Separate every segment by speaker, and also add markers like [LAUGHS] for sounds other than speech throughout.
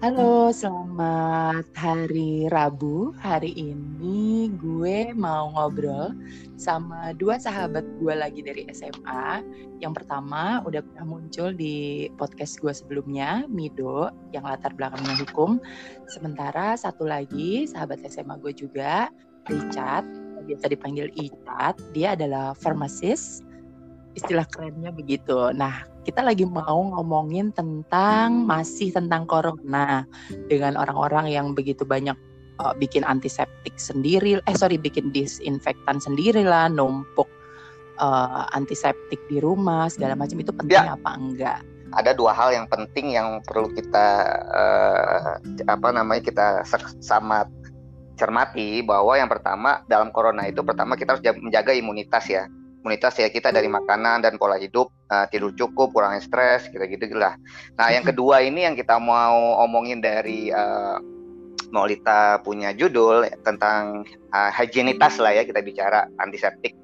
Speaker 1: Halo, selamat hari Rabu. Hari ini gue mau ngobrol sama dua sahabat gue lagi dari SMA. Yang pertama udah pernah muncul di podcast gue sebelumnya, Mido, yang latar belakangnya hukum. Sementara satu lagi sahabat SMA gue juga, Richard, biasa dipanggil Icat. Dia adalah pharmacist, istilah kerennya begitu. Nah, kita lagi mau ngomongin tentang masih tentang corona dengan orang-orang yang begitu banyak uh, bikin antiseptik sendiri, eh sorry bikin disinfektan sendiri lah, numpuk uh, antiseptik di rumah segala macam itu penting ya. apa enggak?
Speaker 2: Ada dua hal yang penting yang perlu kita uh, apa namanya kita sama cermati bahwa yang pertama dalam corona itu pertama kita harus menjaga imunitas ya imunitas ya kita dari makanan dan pola hidup uh, tidur cukup kurangi stres gitu gitu lah nah yang kedua ini yang kita mau omongin dari uh, Maulita punya judul tentang uh, higienitas lah ya kita bicara antiseptik.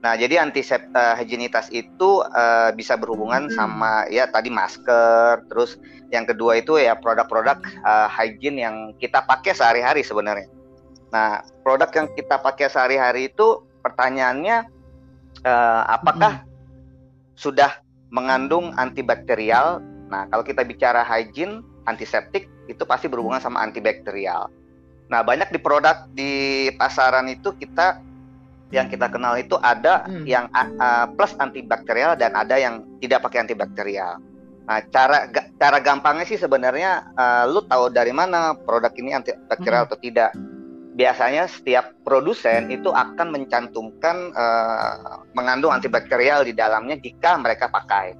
Speaker 2: Nah jadi antiseptik uh, higienitas itu uh, bisa berhubungan hmm. sama ya tadi masker terus yang kedua itu ya produk-produk uh, hygiene yang kita pakai sehari-hari sebenarnya. Nah produk yang kita pakai sehari-hari itu pertanyaannya uh, apakah hmm. sudah mengandung antibakterial? Nah, kalau kita bicara hygiene, antiseptik itu pasti berhubungan sama antibakterial. Nah, banyak di produk di pasaran itu kita yang kita kenal itu ada hmm. yang uh, plus antibakterial dan ada yang tidak pakai antibakterial. Nah, cara cara gampangnya sih sebenarnya uh, lu tahu dari mana produk ini antibakterial hmm. atau tidak biasanya setiap produsen itu akan mencantumkan uh, mengandung antibakterial di dalamnya jika mereka pakai.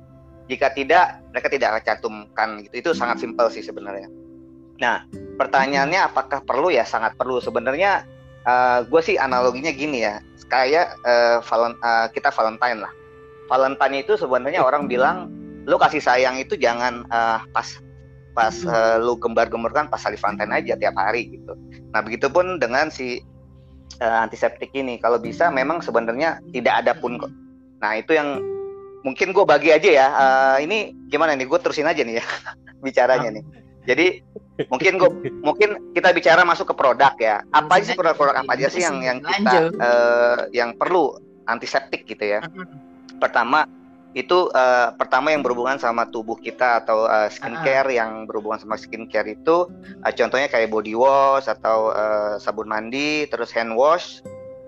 Speaker 2: Jika tidak, mereka tidak akan cantumkan gitu. Itu sangat simpel sih sebenarnya. Nah, pertanyaannya apakah perlu ya? Sangat perlu. Sebenarnya uh, gue sih analoginya gini ya. Kayak uh, valen, uh, kita Valentine lah. Valentine itu sebenarnya orang bilang lo kasih sayang itu jangan uh, pas pas uh, lu gembar-gemburkan pas hari Valentine aja tiap hari gitu. Nah, begitupun dengan si uh, antiseptik ini. Kalau bisa memang sebenarnya tidak ada pun kok. Nah, itu yang mungkin gue bagi aja ya. Uh, ini gimana nih? Gue terusin aja nih ya [LAUGHS] bicaranya nih. Jadi mungkin gue mungkin kita bicara masuk ke produk ya. Apa aja sih produk-produk apa aja sih yang yang kita uh, yang perlu antiseptik gitu ya. Pertama itu uh, pertama yang berhubungan sama tubuh kita atau uh, skincare uh yang berhubungan sama skincare itu uh, contohnya kayak body wash atau uh, sabun mandi terus hand wash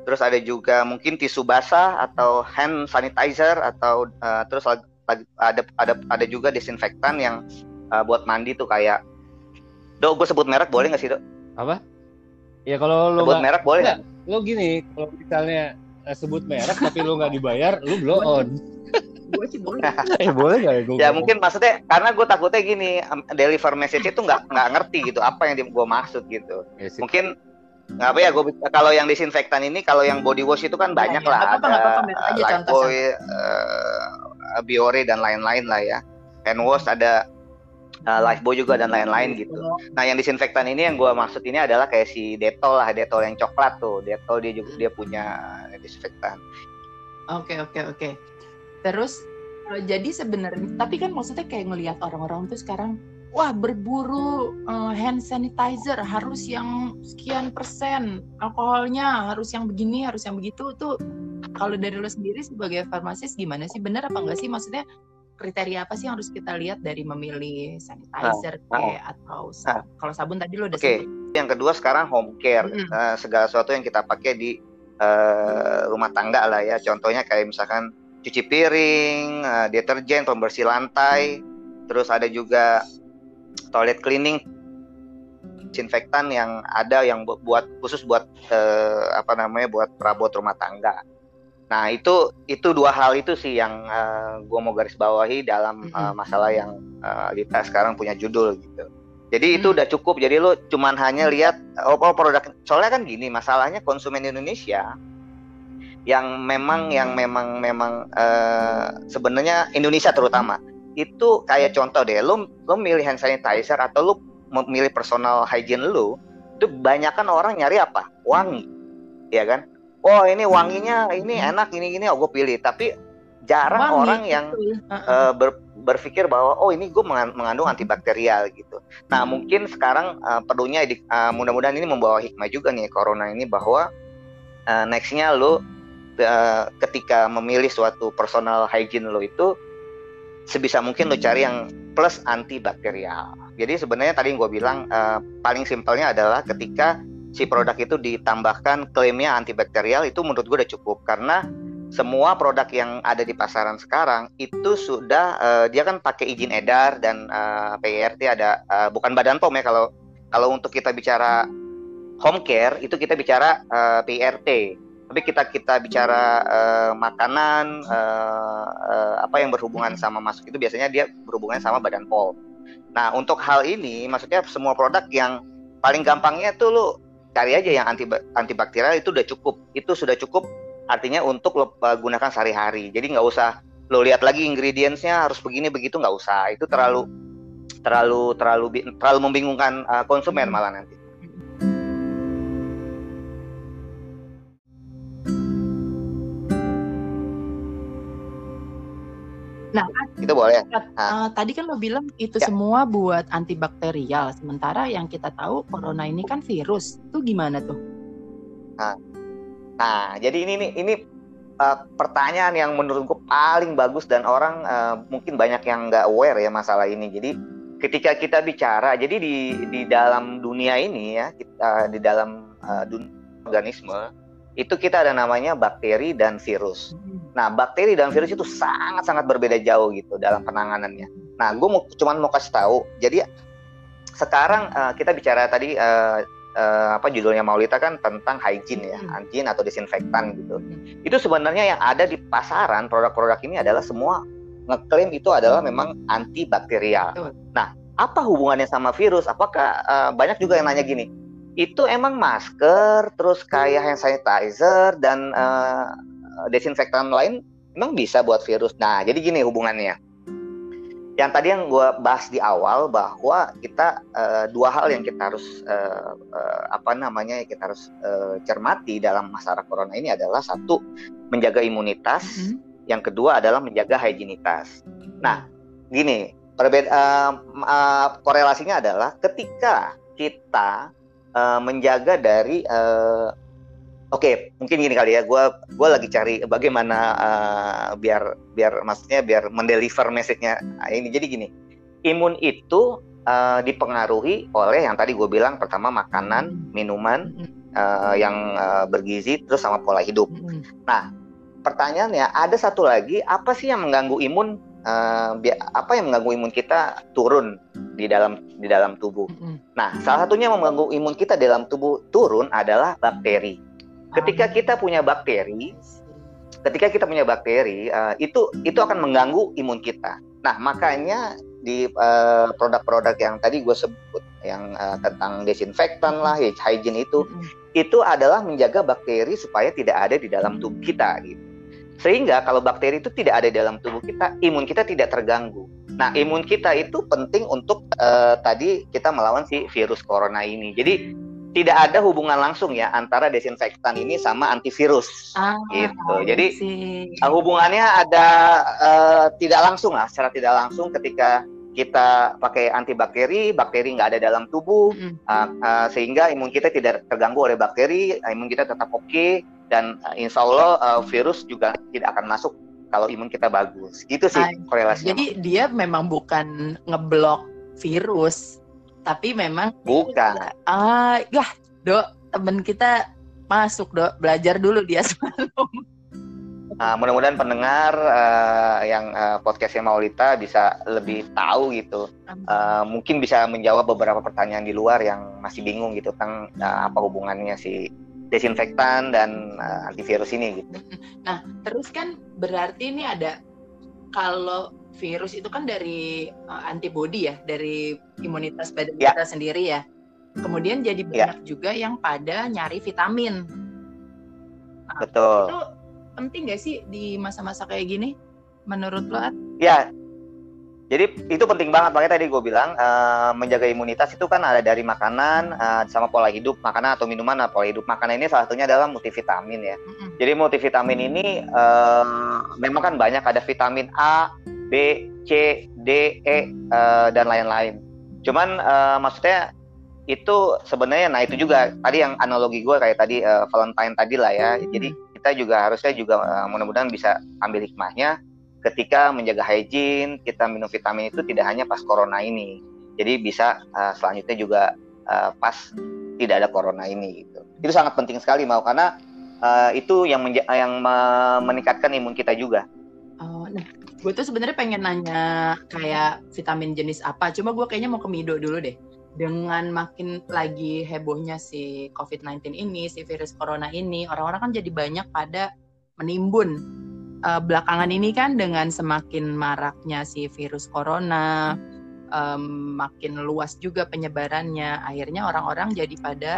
Speaker 2: terus ada juga mungkin tisu basah atau hand sanitizer atau uh, terus ada ada ada juga desinfektan yang uh, buat mandi tuh kayak. Dok gue sebut merek boleh nggak sih dok?
Speaker 3: Apa? Ya kalau lo
Speaker 2: sebut gak, merek boleh
Speaker 3: nggak lo gini kalau misalnya sebut merek tapi lo nggak dibayar lo blow on
Speaker 2: gue sih boleh [LAUGHS] eh boleh gak ya ya mungkin maksudnya karena gue takutnya gini deliver message itu nggak nggak ngerti gitu apa yang gue maksud gitu ya, mungkin nggak apa ya gue kalau yang disinfektan ini kalau yang body wash itu kan banyak ya, lah apa, ada Lifebuoy, uh, Biore dan lain-lain lah ya hand wash ada uh, Lifebuoy juga dan lain-lain gitu. Nah yang disinfektan ini yang gue maksud ini adalah kayak si Dettol lah, Dettol yang coklat tuh, Dettol dia juga dia punya disinfektan.
Speaker 1: Oke okay, oke okay, oke. Okay. Terus jadi sebenarnya tapi kan maksudnya kayak ngelihat orang-orang tuh sekarang wah berburu uh, hand sanitizer harus yang sekian persen alkoholnya harus yang begini harus yang begitu tuh kalau dari lo sendiri sebagai farmasis gimana sih benar apa enggak sih maksudnya kriteria apa sih yang harus kita lihat dari memilih sanitizer nah, kayak nah, atau nah. kalau sabun tadi lo udah
Speaker 2: okay. yang kedua sekarang home care mm -hmm. uh, segala sesuatu yang kita pakai di uh, rumah tangga lah ya contohnya kayak misalkan cuci piring, uh, deterjen, pembersih lantai, terus ada juga toilet cleaning, disinfektan yang ada yang buat khusus buat uh, apa namanya buat perabot rumah tangga. Nah itu itu dua hal itu sih yang uh, eh, gue mau garis bawahi dalam uh, masalah yang uh, kita sekarang punya judul gitu. Jadi itu udah cukup. Jadi lu cuman hanya lihat oh, oh produk. Soalnya kan gini masalahnya konsumen Indonesia yang memang yang memang memang uh, sebenarnya Indonesia terutama. Itu kayak contoh deh lu lu milih hand sanitizer atau lu memilih personal hygiene lu itu banyak kan orang nyari apa? Wangi. Ya kan? Oh ini wanginya ini enak ini ini oh gue pilih. Tapi jarang wangi, orang yang uh, ber, berpikir bahwa oh ini gue mengandung antibakterial gitu. Nah mungkin sekarang uh, perlunya uh, mudah-mudahan ini membawa hikmah juga nih corona ini bahwa uh, nextnya lo uh, ketika memilih suatu personal hygiene lo itu sebisa mungkin lo cari yang plus antibakterial. Jadi sebenarnya tadi yang gue bilang uh, paling simpelnya adalah ketika si produk itu ditambahkan klaimnya antibakterial itu menurut gue udah cukup karena semua produk yang ada di pasaran sekarang itu sudah uh, dia kan pakai izin edar dan uh, eh, PIRT ada uh, bukan Badan POM ya kalau kalau untuk kita bicara home care itu kita bicara uh, PIRT tapi kita kita bicara uh, makanan uh, uh, apa yang berhubungan sama masuk itu biasanya dia berhubungan sama Badan POM. Nah untuk hal ini maksudnya semua produk yang paling gampangnya tuh lo cari aja yang anti antibakterial itu udah cukup. Itu sudah cukup artinya untuk lo gunakan sehari-hari. Jadi nggak usah lo lihat lagi ingredientsnya harus begini begitu nggak usah. Itu terlalu terlalu terlalu terlalu membingungkan uh, konsumen malah nanti
Speaker 1: Nah,
Speaker 2: itu boleh.
Speaker 1: Uh, tadi kan lo bilang itu ya. semua buat antibakterial, sementara yang kita tahu corona ini kan virus. Itu gimana tuh?
Speaker 2: Nah, Nah, jadi ini nih ini uh, pertanyaan yang menurutku paling bagus dan orang uh, mungkin banyak yang nggak aware ya masalah ini. Jadi ketika kita bicara, jadi di di dalam dunia ini ya kita di dalam uh, dunia organisme itu kita ada namanya bakteri dan virus. Nah, bakteri dan virus itu sangat-sangat berbeda jauh gitu dalam penanganannya. Nah, gue mau cuman mau kasih tahu. Jadi sekarang uh, kita bicara tadi uh, uh, apa judulnya Maulita kan tentang hygiene ya, hmm. hygiene atau disinfektan gitu. Hmm. Itu sebenarnya yang ada di pasaran produk-produk ini adalah semua ngeklaim itu adalah memang antibakterial. Nah, apa hubungannya sama virus? Apakah uh, banyak juga yang nanya gini, itu emang masker, terus kayak hand sanitizer dan uh, desinfektan lain emang bisa buat virus? Nah, jadi gini hubungannya yang tadi yang gue bahas di awal bahwa kita uh, dua hal yang kita harus uh, uh, apa namanya kita harus uh, cermati dalam masalah corona ini adalah satu menjaga imunitas, mm -hmm. yang kedua adalah menjaga higienitas. Nah, gini perbeda uh, uh, korelasinya adalah ketika kita uh, menjaga dari uh, Oke, okay, mungkin gini kali ya. Gue gue lagi cari bagaimana uh, biar biar maksudnya biar mendeliver message-nya nah, ini. Jadi gini, imun itu uh, dipengaruhi oleh yang tadi gue bilang pertama makanan, minuman uh, yang uh, bergizi, terus sama pola hidup. Nah, pertanyaannya ada satu lagi, apa sih yang mengganggu imun? Uh, apa yang mengganggu imun kita turun di dalam di dalam tubuh. Nah, salah satunya yang mengganggu imun kita dalam tubuh turun adalah bakteri ketika kita punya bakteri ketika kita punya bakteri uh, itu itu akan mengganggu imun kita. Nah makanya di eh, produk-produk yang tadi gue sebut yang uh, tentang desinfektan lah hygiene itu itu adalah menjaga bakteri supaya tidak ada di dalam tubuh kita gitu. Sehingga kalau bakteri itu tidak ada di dalam tubuh kita imun kita tidak terganggu. Nah imun kita itu penting untuk uh, tadi kita melawan si virus corona ini. Jadi tidak ada hubungan langsung ya antara desinfektan ini sama antivirus ah, gitu. Jadi uh, hubungannya ada uh, tidak langsung lah, secara tidak langsung ketika kita pakai antibakteri, bakteri nggak ada dalam tubuh, mm. uh, uh, sehingga imun kita tidak terganggu oleh bakteri, imun kita tetap oke okay, dan uh, insya Allah uh, virus juga tidak akan masuk kalau imun kita bagus. Gitu sih ah, korelasinya.
Speaker 1: Jadi dia memang bukan ngeblok virus, tapi memang
Speaker 2: bukan.
Speaker 1: Ah ya dok. Temen kita masuk dok. Belajar dulu dia [LAUGHS] semalam.
Speaker 2: Uh, mudah-mudahan pendengar uh, yang uh, podcastnya Maulita bisa lebih tahu gitu. Uh, mungkin bisa menjawab beberapa pertanyaan di luar yang masih bingung gitu tentang uh, apa hubungannya si desinfektan dan uh, antivirus ini gitu.
Speaker 1: Nah, terus kan berarti ini ada kalau virus itu kan dari uh, antibody ya, dari imunitas badan ya. kita sendiri ya. Kemudian jadi ya. banyak ya. juga yang pada nyari vitamin.
Speaker 2: Nah, Betul.
Speaker 1: Itu penting gak sih di masa-masa kayak gini? Menurut lo?
Speaker 2: Ya, jadi itu penting banget makanya tadi gue bilang uh, menjaga imunitas itu kan ada dari makanan uh, sama pola hidup makanan atau minuman nah, pola hidup makanan ini salah satunya adalah multivitamin ya. Mm-hmm. Jadi multivitamin ini uh, memang kan banyak ada vitamin A, B, C, D, E uh, dan lain-lain. Cuman uh, maksudnya itu sebenarnya nah itu juga tadi yang analogi gue kayak tadi uh, Valentine tadi lah ya. Hmm. Jadi kita juga harusnya juga uh, mudah-mudahan bisa ambil hikmahnya ketika menjaga hygiene, kita minum vitamin itu tidak hanya pas corona ini. Jadi bisa uh, selanjutnya juga uh, pas tidak ada corona ini gitu. Itu sangat penting sekali mau karena uh, itu yang yang meningkatkan imun kita juga.
Speaker 1: Oh, nah gue tuh sebenarnya pengen nanya kayak vitamin jenis apa. Cuma gue kayaknya mau ke Mido dulu deh. Dengan makin lagi hebohnya si COVID-19 ini, si virus corona ini, orang-orang kan jadi banyak pada menimbun. Uh, belakangan ini kan dengan semakin maraknya si virus corona, um, makin luas juga penyebarannya, akhirnya orang-orang jadi pada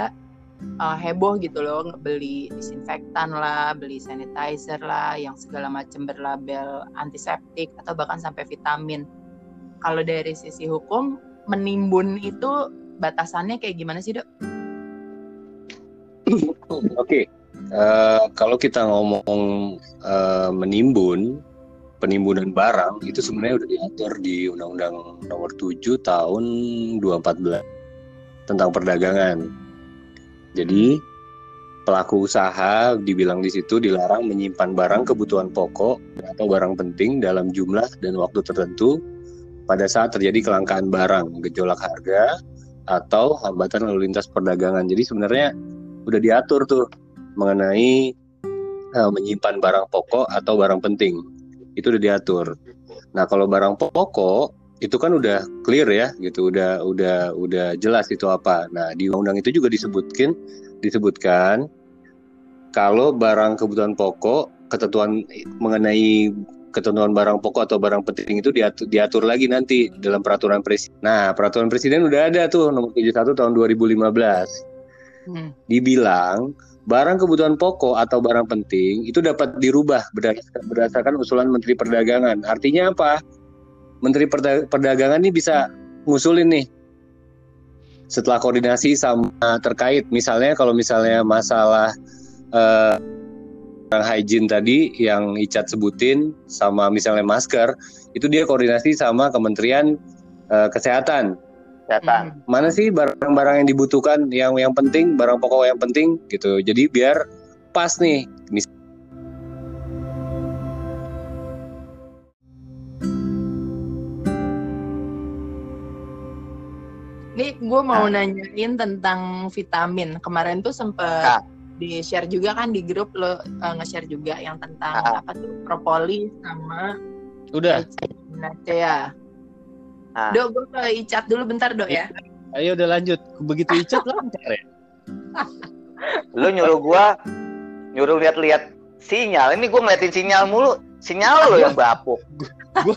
Speaker 1: uh, heboh gitu loh beli disinfektan lah, beli sanitizer lah, yang segala macam berlabel antiseptik atau bahkan sampai vitamin. Kalau dari sisi hukum menimbun itu batasannya kayak gimana sih dok?
Speaker 3: Oke, okay. Uh, kalau kita ngomong uh, menimbun, penimbunan barang itu sebenarnya udah diatur di Undang-Undang Nomor 7 Tahun 2014 tentang perdagangan jadi pelaku usaha dibilang di situ dilarang menyimpan barang kebutuhan pokok atau barang penting dalam jumlah dan waktu tertentu pada saat terjadi kelangkaan barang, gejolak harga, atau hambatan lalu lintas perdagangan. Jadi sebenarnya udah diatur tuh mengenai uh, menyimpan barang pokok atau barang penting. Itu udah diatur. Nah, kalau barang pokok itu kan udah clear ya gitu udah udah udah jelas itu apa nah di undang-undang itu juga disebutkan disebutkan kalau barang kebutuhan pokok ketentuan mengenai ketentuan barang pokok atau barang penting itu diatur, diatur lagi nanti dalam peraturan presiden. Nah, peraturan presiden udah ada tuh nomor 71 tahun 2015. Hmm. Dibilang barang kebutuhan pokok atau barang penting itu dapat dirubah berdasarkan usulan Menteri Perdagangan. Artinya apa? Menteri Perdagangan ini bisa ngusulin nih setelah koordinasi sama terkait misalnya kalau misalnya masalah uh, hygiene tadi yang Icat sebutin sama misalnya masker itu dia koordinasi sama Kementerian uh, Kesehatan.
Speaker 2: Kesehatan.
Speaker 3: Hmm. Mana sih barang-barang yang dibutuhkan yang yang penting, barang pokok yang penting gitu. Jadi biar pas nih. Mis
Speaker 1: Nih gue mau nah. nanyain tentang vitamin. Kemarin tuh sempet nah. di share juga kan di grup lo uh, nge-share juga yang tentang nah. apa tuh propolis sama
Speaker 3: udah
Speaker 1: ya. Nah. Dok, gue ke Icat dulu bentar dok ya.
Speaker 3: Ayo udah lanjut. Begitu Icat [LAUGHS] lancar ya.
Speaker 2: Lo nyuruh gue nyuruh lihat-lihat sinyal. Ini gue ngeliatin sinyal mulu. Sinyal lo yang bapuk.
Speaker 3: Gue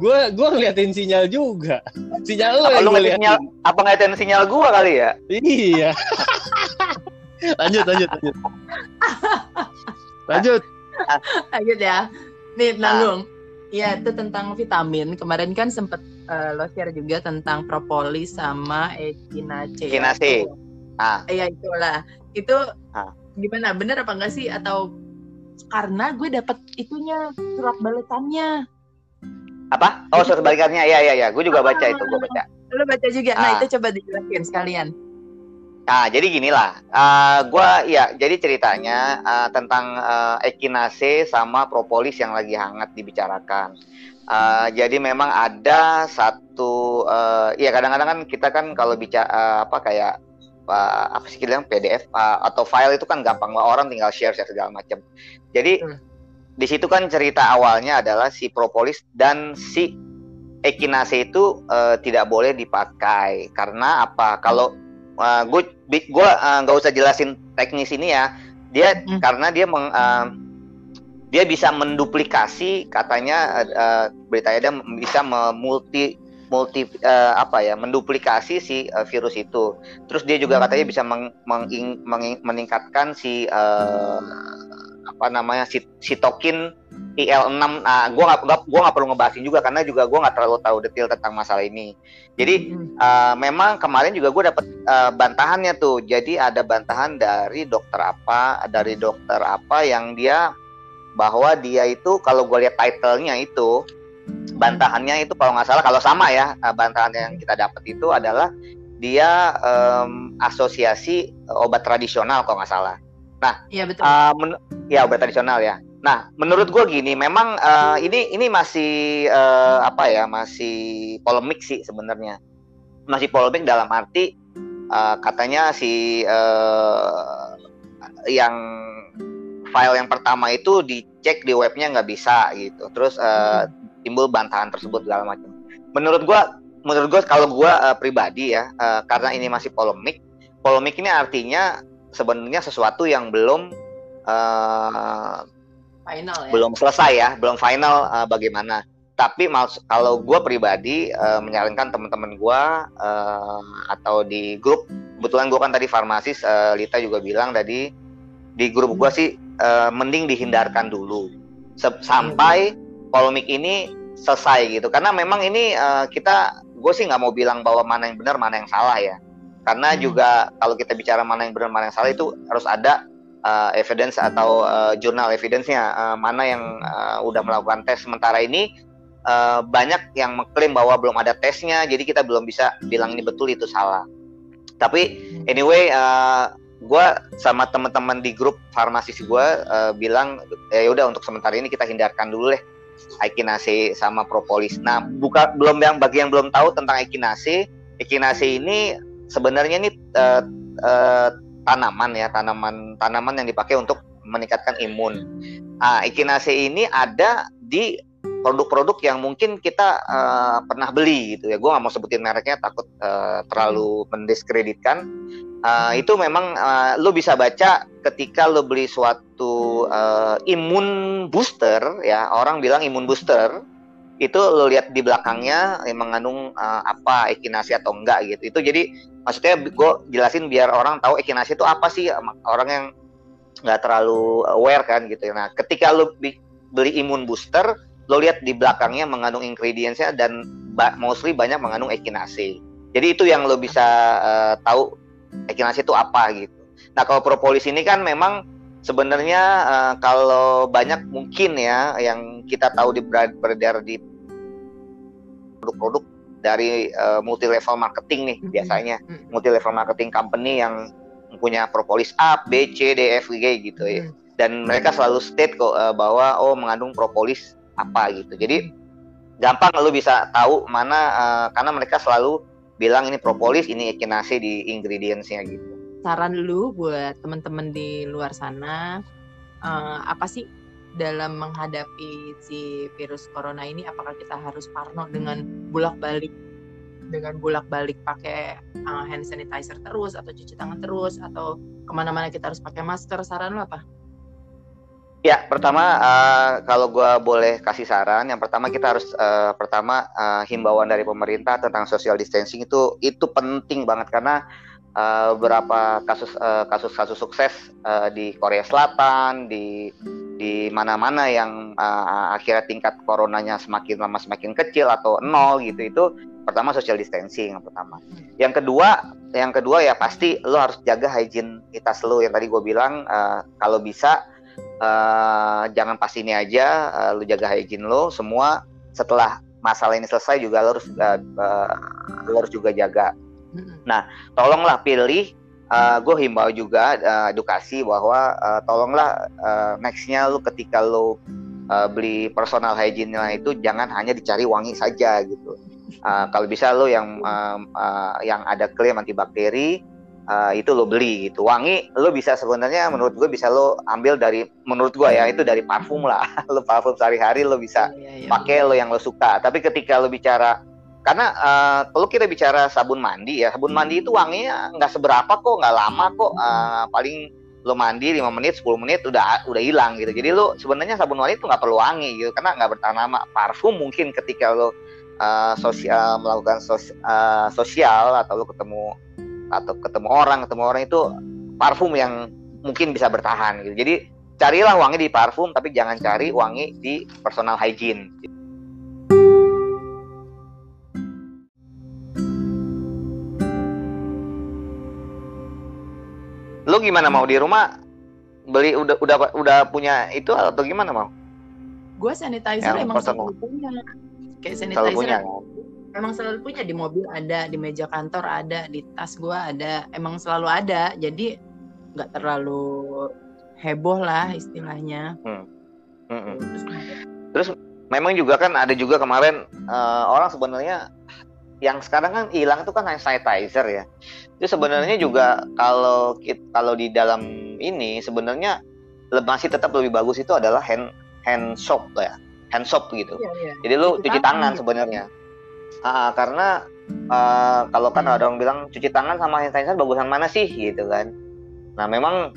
Speaker 3: gue gue ngeliatin sinyal juga. Sinyal lo
Speaker 2: yang gue sinyal apa ngeliatin sinyal gue kali ya?
Speaker 3: Iya. [LAUGHS] Lanjut lanjut lanjut. Lanjut.
Speaker 1: Lanjut ya. Nih Nalung ya itu tentang vitamin. Kemarin kan sempet uh, lo share juga tentang propolis sama echinacea
Speaker 2: echinacea
Speaker 1: ah iya itulah itu ah. gimana bener apa enggak sih atau karena gue dapet itunya surat balasannya
Speaker 2: apa? Oh, surat balikannya. Iya, iya, iya. Gue juga baca itu, gue baca.
Speaker 1: Lu baca juga. Nah, ah. itu coba dijelasin sekalian.
Speaker 2: Nah, jadi ginilah. Uh, gua ya, jadi ceritanya uh, tentang uh, ekinase sama propolis yang lagi hangat dibicarakan. Uh, jadi memang ada satu uh, ya kadang-kadang kan kita kan kalau bicara uh, apa kayak uh, apa sih kita bilang PDF uh, atau file itu kan gampang orang tinggal share share segala macam. Jadi hmm di situ kan cerita awalnya adalah si propolis dan si ekinase itu uh, tidak boleh dipakai karena apa? Kalau uh, gue gue uh, nggak usah jelasin teknis ini ya. Dia hmm. karena dia meng, uh, dia bisa menduplikasi katanya uh, beritanya dia bisa memulti multi uh, apa ya menduplikasi si uh, virus itu. Terus dia juga hmm. katanya bisa meng, meng, meng, meningkatkan si uh, apa namanya sitokin IL6 nah gue nggak gua nggak perlu ngebahasin juga karena juga gue nggak terlalu tahu detail tentang masalah ini jadi uh, memang kemarin juga gue dapet uh, bantahannya tuh jadi ada bantahan dari dokter apa dari dokter apa yang dia bahwa dia itu kalau gue lihat titlenya itu bantahannya itu kalau nggak salah kalau sama ya uh, bantahan yang kita dapat itu adalah dia um, asosiasi obat tradisional kalau nggak salah. Nah,
Speaker 1: iya betul.
Speaker 2: Uh, ya obat tradisional ya. Nah, menurut gue gini, memang uh, ini ini masih uh, apa ya, masih polemik sih sebenarnya. Masih polemik dalam arti uh, katanya si uh, yang file yang pertama itu dicek di webnya nggak bisa gitu. Terus uh, timbul bantahan tersebut segala macam. Menurut gue, menurut gue kalau gue uh, pribadi ya, uh, karena ini masih polemik, polemik ini artinya sebenarnya sesuatu yang belum uh,
Speaker 1: final ya?
Speaker 2: belum selesai ya, belum final uh, bagaimana. Tapi kalau gue pribadi uh, menyarankan teman-teman gue uh, atau di grup, kebetulan gue kan tadi farmasis, uh, Lita juga bilang tadi di grup gue sih uh, mending dihindarkan dulu sampai polemik ini selesai gitu. Karena memang ini uh, kita, gue sih nggak mau bilang bahwa mana yang benar, mana yang salah ya. Karena hmm. juga kalau kita bicara mana yang benar, mana yang salah itu harus ada uh, evidence atau uh, jurnal evidence-nya uh, mana yang uh, udah melakukan tes sementara ini uh, banyak yang mengklaim bahwa belum ada tesnya jadi kita belum bisa bilang ini betul itu salah tapi anyway uh, gue sama teman-teman di grup farmasis gue uh, bilang ya udah untuk sementara ini kita hindarkan dulu deh ekinase sama propolis. Nah, buka belum yang bagi yang belum tahu tentang ekinase, ekinase ini sebenarnya ini uh, uh, tanaman ya tanaman tanaman yang dipakai untuk meningkatkan imun. Nah, ini ada di produk-produk yang mungkin kita uh, pernah beli gitu ya. Gue nggak mau sebutin mereknya takut uh, terlalu mendiskreditkan. Uh, itu memang uh, lo bisa baca ketika lo beli suatu uh, imun booster ya orang bilang imun booster itu lo lihat di belakangnya yang mengandung uh, apa echinacea atau enggak gitu. Itu jadi maksudnya gue jelasin biar orang tahu echinacea itu apa sih orang yang nggak terlalu aware kan gitu nah ketika lo beli imun booster lo lihat di belakangnya mengandung ingredientsnya dan mostly banyak mengandung echinacea jadi itu yang lo bisa uh, tahu echinacea itu apa gitu nah kalau propolis ini kan memang sebenarnya uh, kalau banyak mungkin ya yang kita tahu di beredar di produk-produk dari uh, multi level marketing nih mm-hmm. biasanya mm-hmm. multi level marketing company yang punya propolis A, B, C, D, F, G gitu ya. Mm-hmm. Dan mereka selalu state kok uh, bahwa oh mengandung propolis apa gitu. Jadi gampang lu bisa tahu mana uh, karena mereka selalu bilang ini propolis, ini echinacea di ingredientsnya gitu.
Speaker 1: Saran lu buat teman-teman di luar sana uh, apa sih dalam menghadapi si virus corona ini apakah kita harus parno dengan bolak-balik dengan bolak-balik pakai uh, hand sanitizer terus atau cuci tangan terus atau ke mana-mana kita harus pakai masker saran lo apa?
Speaker 2: Ya pertama uh, kalau gue boleh kasih saran yang pertama kita harus uh, pertama uh, himbauan dari pemerintah tentang social distancing itu itu penting banget karena uh, beberapa kasus uh, kasus-kasus sukses uh, di Korea Selatan, di di mana-mana yang uh, akhirnya tingkat coronanya semakin lama semakin kecil atau nol gitu itu pertama social distancing yang pertama. Yang kedua, yang kedua ya pasti lo harus jaga higienitas lo yang tadi gue bilang uh, kalau bisa uh, jangan pas ini aja uh, lo jaga hygiene lo semua setelah masalah ini selesai juga lo harus uh, uh, lo harus juga jaga Nah, tolonglah pilih. Uh, gue himbau juga uh, edukasi bahwa uh, tolonglah uh, nextnya lu ketika lu uh, beli personal hygiene itu jangan hanya dicari wangi saja gitu. Uh, kalau bisa lo yang uh, uh, yang ada klaim antibakteri uh, itu lo beli gitu. Wangi lo bisa sebenarnya menurut gue bisa lo ambil dari menurut gue ya itu dari parfum lah. [LAUGHS] lo parfum sehari-hari lo bisa iya, iya, pakai lo yang lo suka. Tapi ketika lo bicara karena uh, kalau kita bicara sabun mandi ya sabun mandi itu wanginya nggak seberapa kok nggak lama kok. Uh, paling lo mandi 5 menit 10 menit udah udah hilang gitu. Jadi lo sebenarnya sabun mandi itu nggak perlu wangi gitu karena nggak bertahan lama. Parfum mungkin ketika lo uh, sosial melakukan sos, uh, sosial atau lo ketemu atau ketemu orang ketemu orang itu parfum yang mungkin bisa bertahan gitu. Jadi carilah wangi di parfum tapi jangan cari wangi di personal hygiene. Lu gimana mau? Di rumah beli udah udah udah punya itu atau gimana mau?
Speaker 1: Gue sanitizer yang emang selalu punya. kayak
Speaker 2: Selalu
Speaker 1: sanitizer
Speaker 2: punya
Speaker 1: emang selalu punya di mobil ada di meja kantor ada di tas gua ada emang selalu ada jadi nggak terlalu heboh lah istilahnya
Speaker 2: Mm-mm.
Speaker 1: Terus,
Speaker 2: Memang juga kan ada juga kemarin eh, orang sebenarnya yang sekarang kan hilang itu kan hand sanitizer ya. Itu sebenarnya juga kalau kalau di dalam ini sebenarnya masih tetap lebih bagus itu adalah hand hand soap ya, hand soap gitu.
Speaker 1: iya, iya.
Speaker 2: Jadi lu
Speaker 1: Cuci
Speaker 2: cuci
Speaker 1: tangan
Speaker 2: tangan
Speaker 1: gitu.
Speaker 2: sebenarnya. Ah, karena eh, kalau kan ada orang bilang cuci tangan sama hand sanitizer bagusan mana sih gitu kan. Nah, memang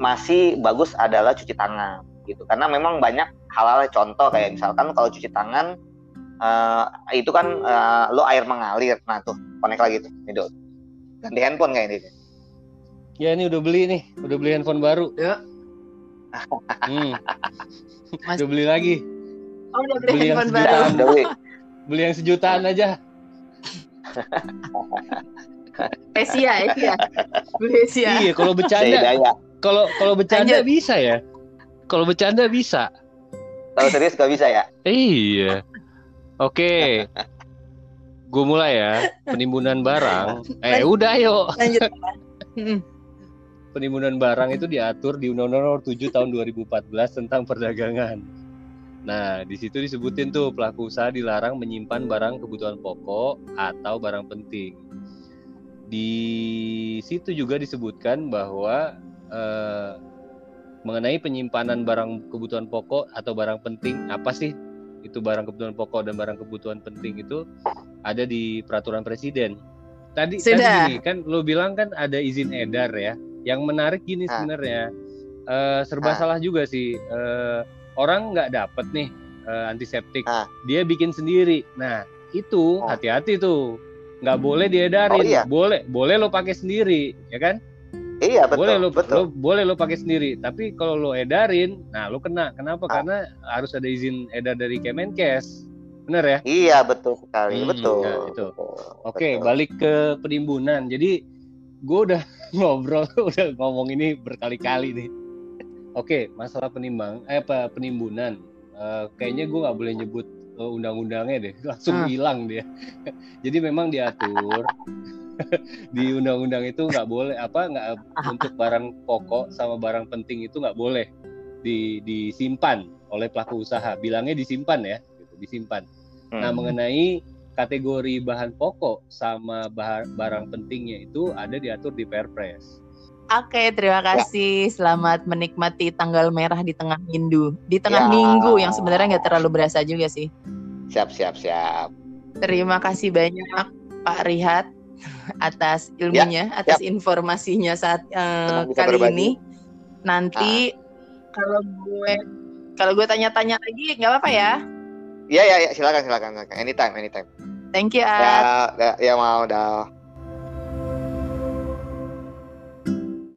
Speaker 2: masih bagus adalah cuci tangan gitu. Karena memang banyak hal-hal contoh kayak misalkan kalau cuci tangan eh, itu kan eh, lo air mengalir. Nah, tuh connect lagi tuh. Nih, Dok. Ganti handphone kayak ini.
Speaker 3: Ya ini udah beli nih, udah beli handphone baru.
Speaker 1: Ya.
Speaker 3: Hmm,
Speaker 1: Mas-
Speaker 3: udah beli lagi,
Speaker 1: oh udah beli
Speaker 3: beli
Speaker 1: handphone baru
Speaker 3: beli yang sejutaan aja. [LAUGHS]
Speaker 1: Asia Asia beli Asia
Speaker 3: Iya, kalau bercanda,
Speaker 2: Saya
Speaker 3: kalau kalau bercanda
Speaker 1: Lanjut.
Speaker 3: bisa ya. Kalau bercanda bisa.
Speaker 2: Kalau serius gak bisa ya?
Speaker 3: Iya. Oke. Gue mulai ya. Penimbunan barang. Eh, udah ayo.
Speaker 1: lanjut [LAUGHS] Mm.
Speaker 3: Penimbunan barang itu diatur di Undang-Undang Nomor 7 Tahun 2014 tentang perdagangan. Nah, di situ disebutin tuh pelaku usaha dilarang menyimpan barang kebutuhan pokok atau barang penting. Di situ juga disebutkan bahwa eh, mengenai penyimpanan barang kebutuhan pokok atau barang penting apa sih itu barang kebutuhan pokok dan barang kebutuhan penting itu ada di peraturan presiden. Tadi tadi
Speaker 1: Sudah.
Speaker 3: gini kan lo bilang kan ada izin edar ya. Yang menarik gini
Speaker 2: Ah.
Speaker 3: sebenarnya eh, serba
Speaker 2: Ah.
Speaker 3: salah juga sih. Eh, orang nggak dapet nih eh, antiseptik,
Speaker 2: Ah.
Speaker 3: dia bikin sendiri. Nah itu
Speaker 2: Oh.
Speaker 3: hati-hati tuh, nggak boleh diedarin.
Speaker 2: Oh, iya.
Speaker 3: Boleh, boleh lo pakai sendiri, ya kan?
Speaker 2: Iya betul.
Speaker 3: boleh lo,
Speaker 2: betul.
Speaker 3: lo- boleh lo pakai sendiri. Tapi kalau lo edarin, nah lo kena. Kenapa?
Speaker 2: Ah.
Speaker 3: Karena harus ada izin edar dari Kemenkes. Bener ya?
Speaker 2: Iya betul sekali,
Speaker 3: Hmm,
Speaker 2: betul.
Speaker 3: ya, itu. Oke,
Speaker 2: betul.
Speaker 3: balik ke penimbunan. Jadi gue udah [LAUGHS] ngobrol, udah ngomong ini berkali-kali nih. Oke, masalah penimbang, eh apa penimbunan? Eh, kayaknya gue nggak boleh nyebut eh, undang-undangnya deh, [LAUGHS] langsung
Speaker 1: Ah.
Speaker 3: hilang dia. [LAUGHS] Jadi memang diatur [LAUGHS] di undang-undang itu nggak boleh apa nggak untuk barang pokok sama barang penting itu nggak boleh di, disimpan oleh pelaku usaha. Bilangnya disimpan ya, gitu, disimpan. Nah,
Speaker 2: Hmm.
Speaker 3: mengenai kategori bahan pokok sama bah- barang pentingnya itu ada diatur di Perpres.
Speaker 1: Oke, terima kasih. Selamat menikmati tanggal merah di tengah Hindu, di tengah
Speaker 2: Ya.
Speaker 1: minggu yang sebenarnya nggak terlalu berasa juga sih.
Speaker 2: Siap siap siap.
Speaker 1: Terima kasih banyak Pak Rihat [LAUGHS] atas ilmunya, atas informasinya saat
Speaker 2: bisa
Speaker 1: kali
Speaker 2: berbagi.
Speaker 1: ini. Nanti kalau gue kalau gue tanya-tanya lagi nggak apa-apa ya.
Speaker 2: Iya ya, ya silakan silakan silakan. Anytime anytime.
Speaker 1: Thank you,
Speaker 2: Ya
Speaker 1: At.
Speaker 2: ya, ya mau dah.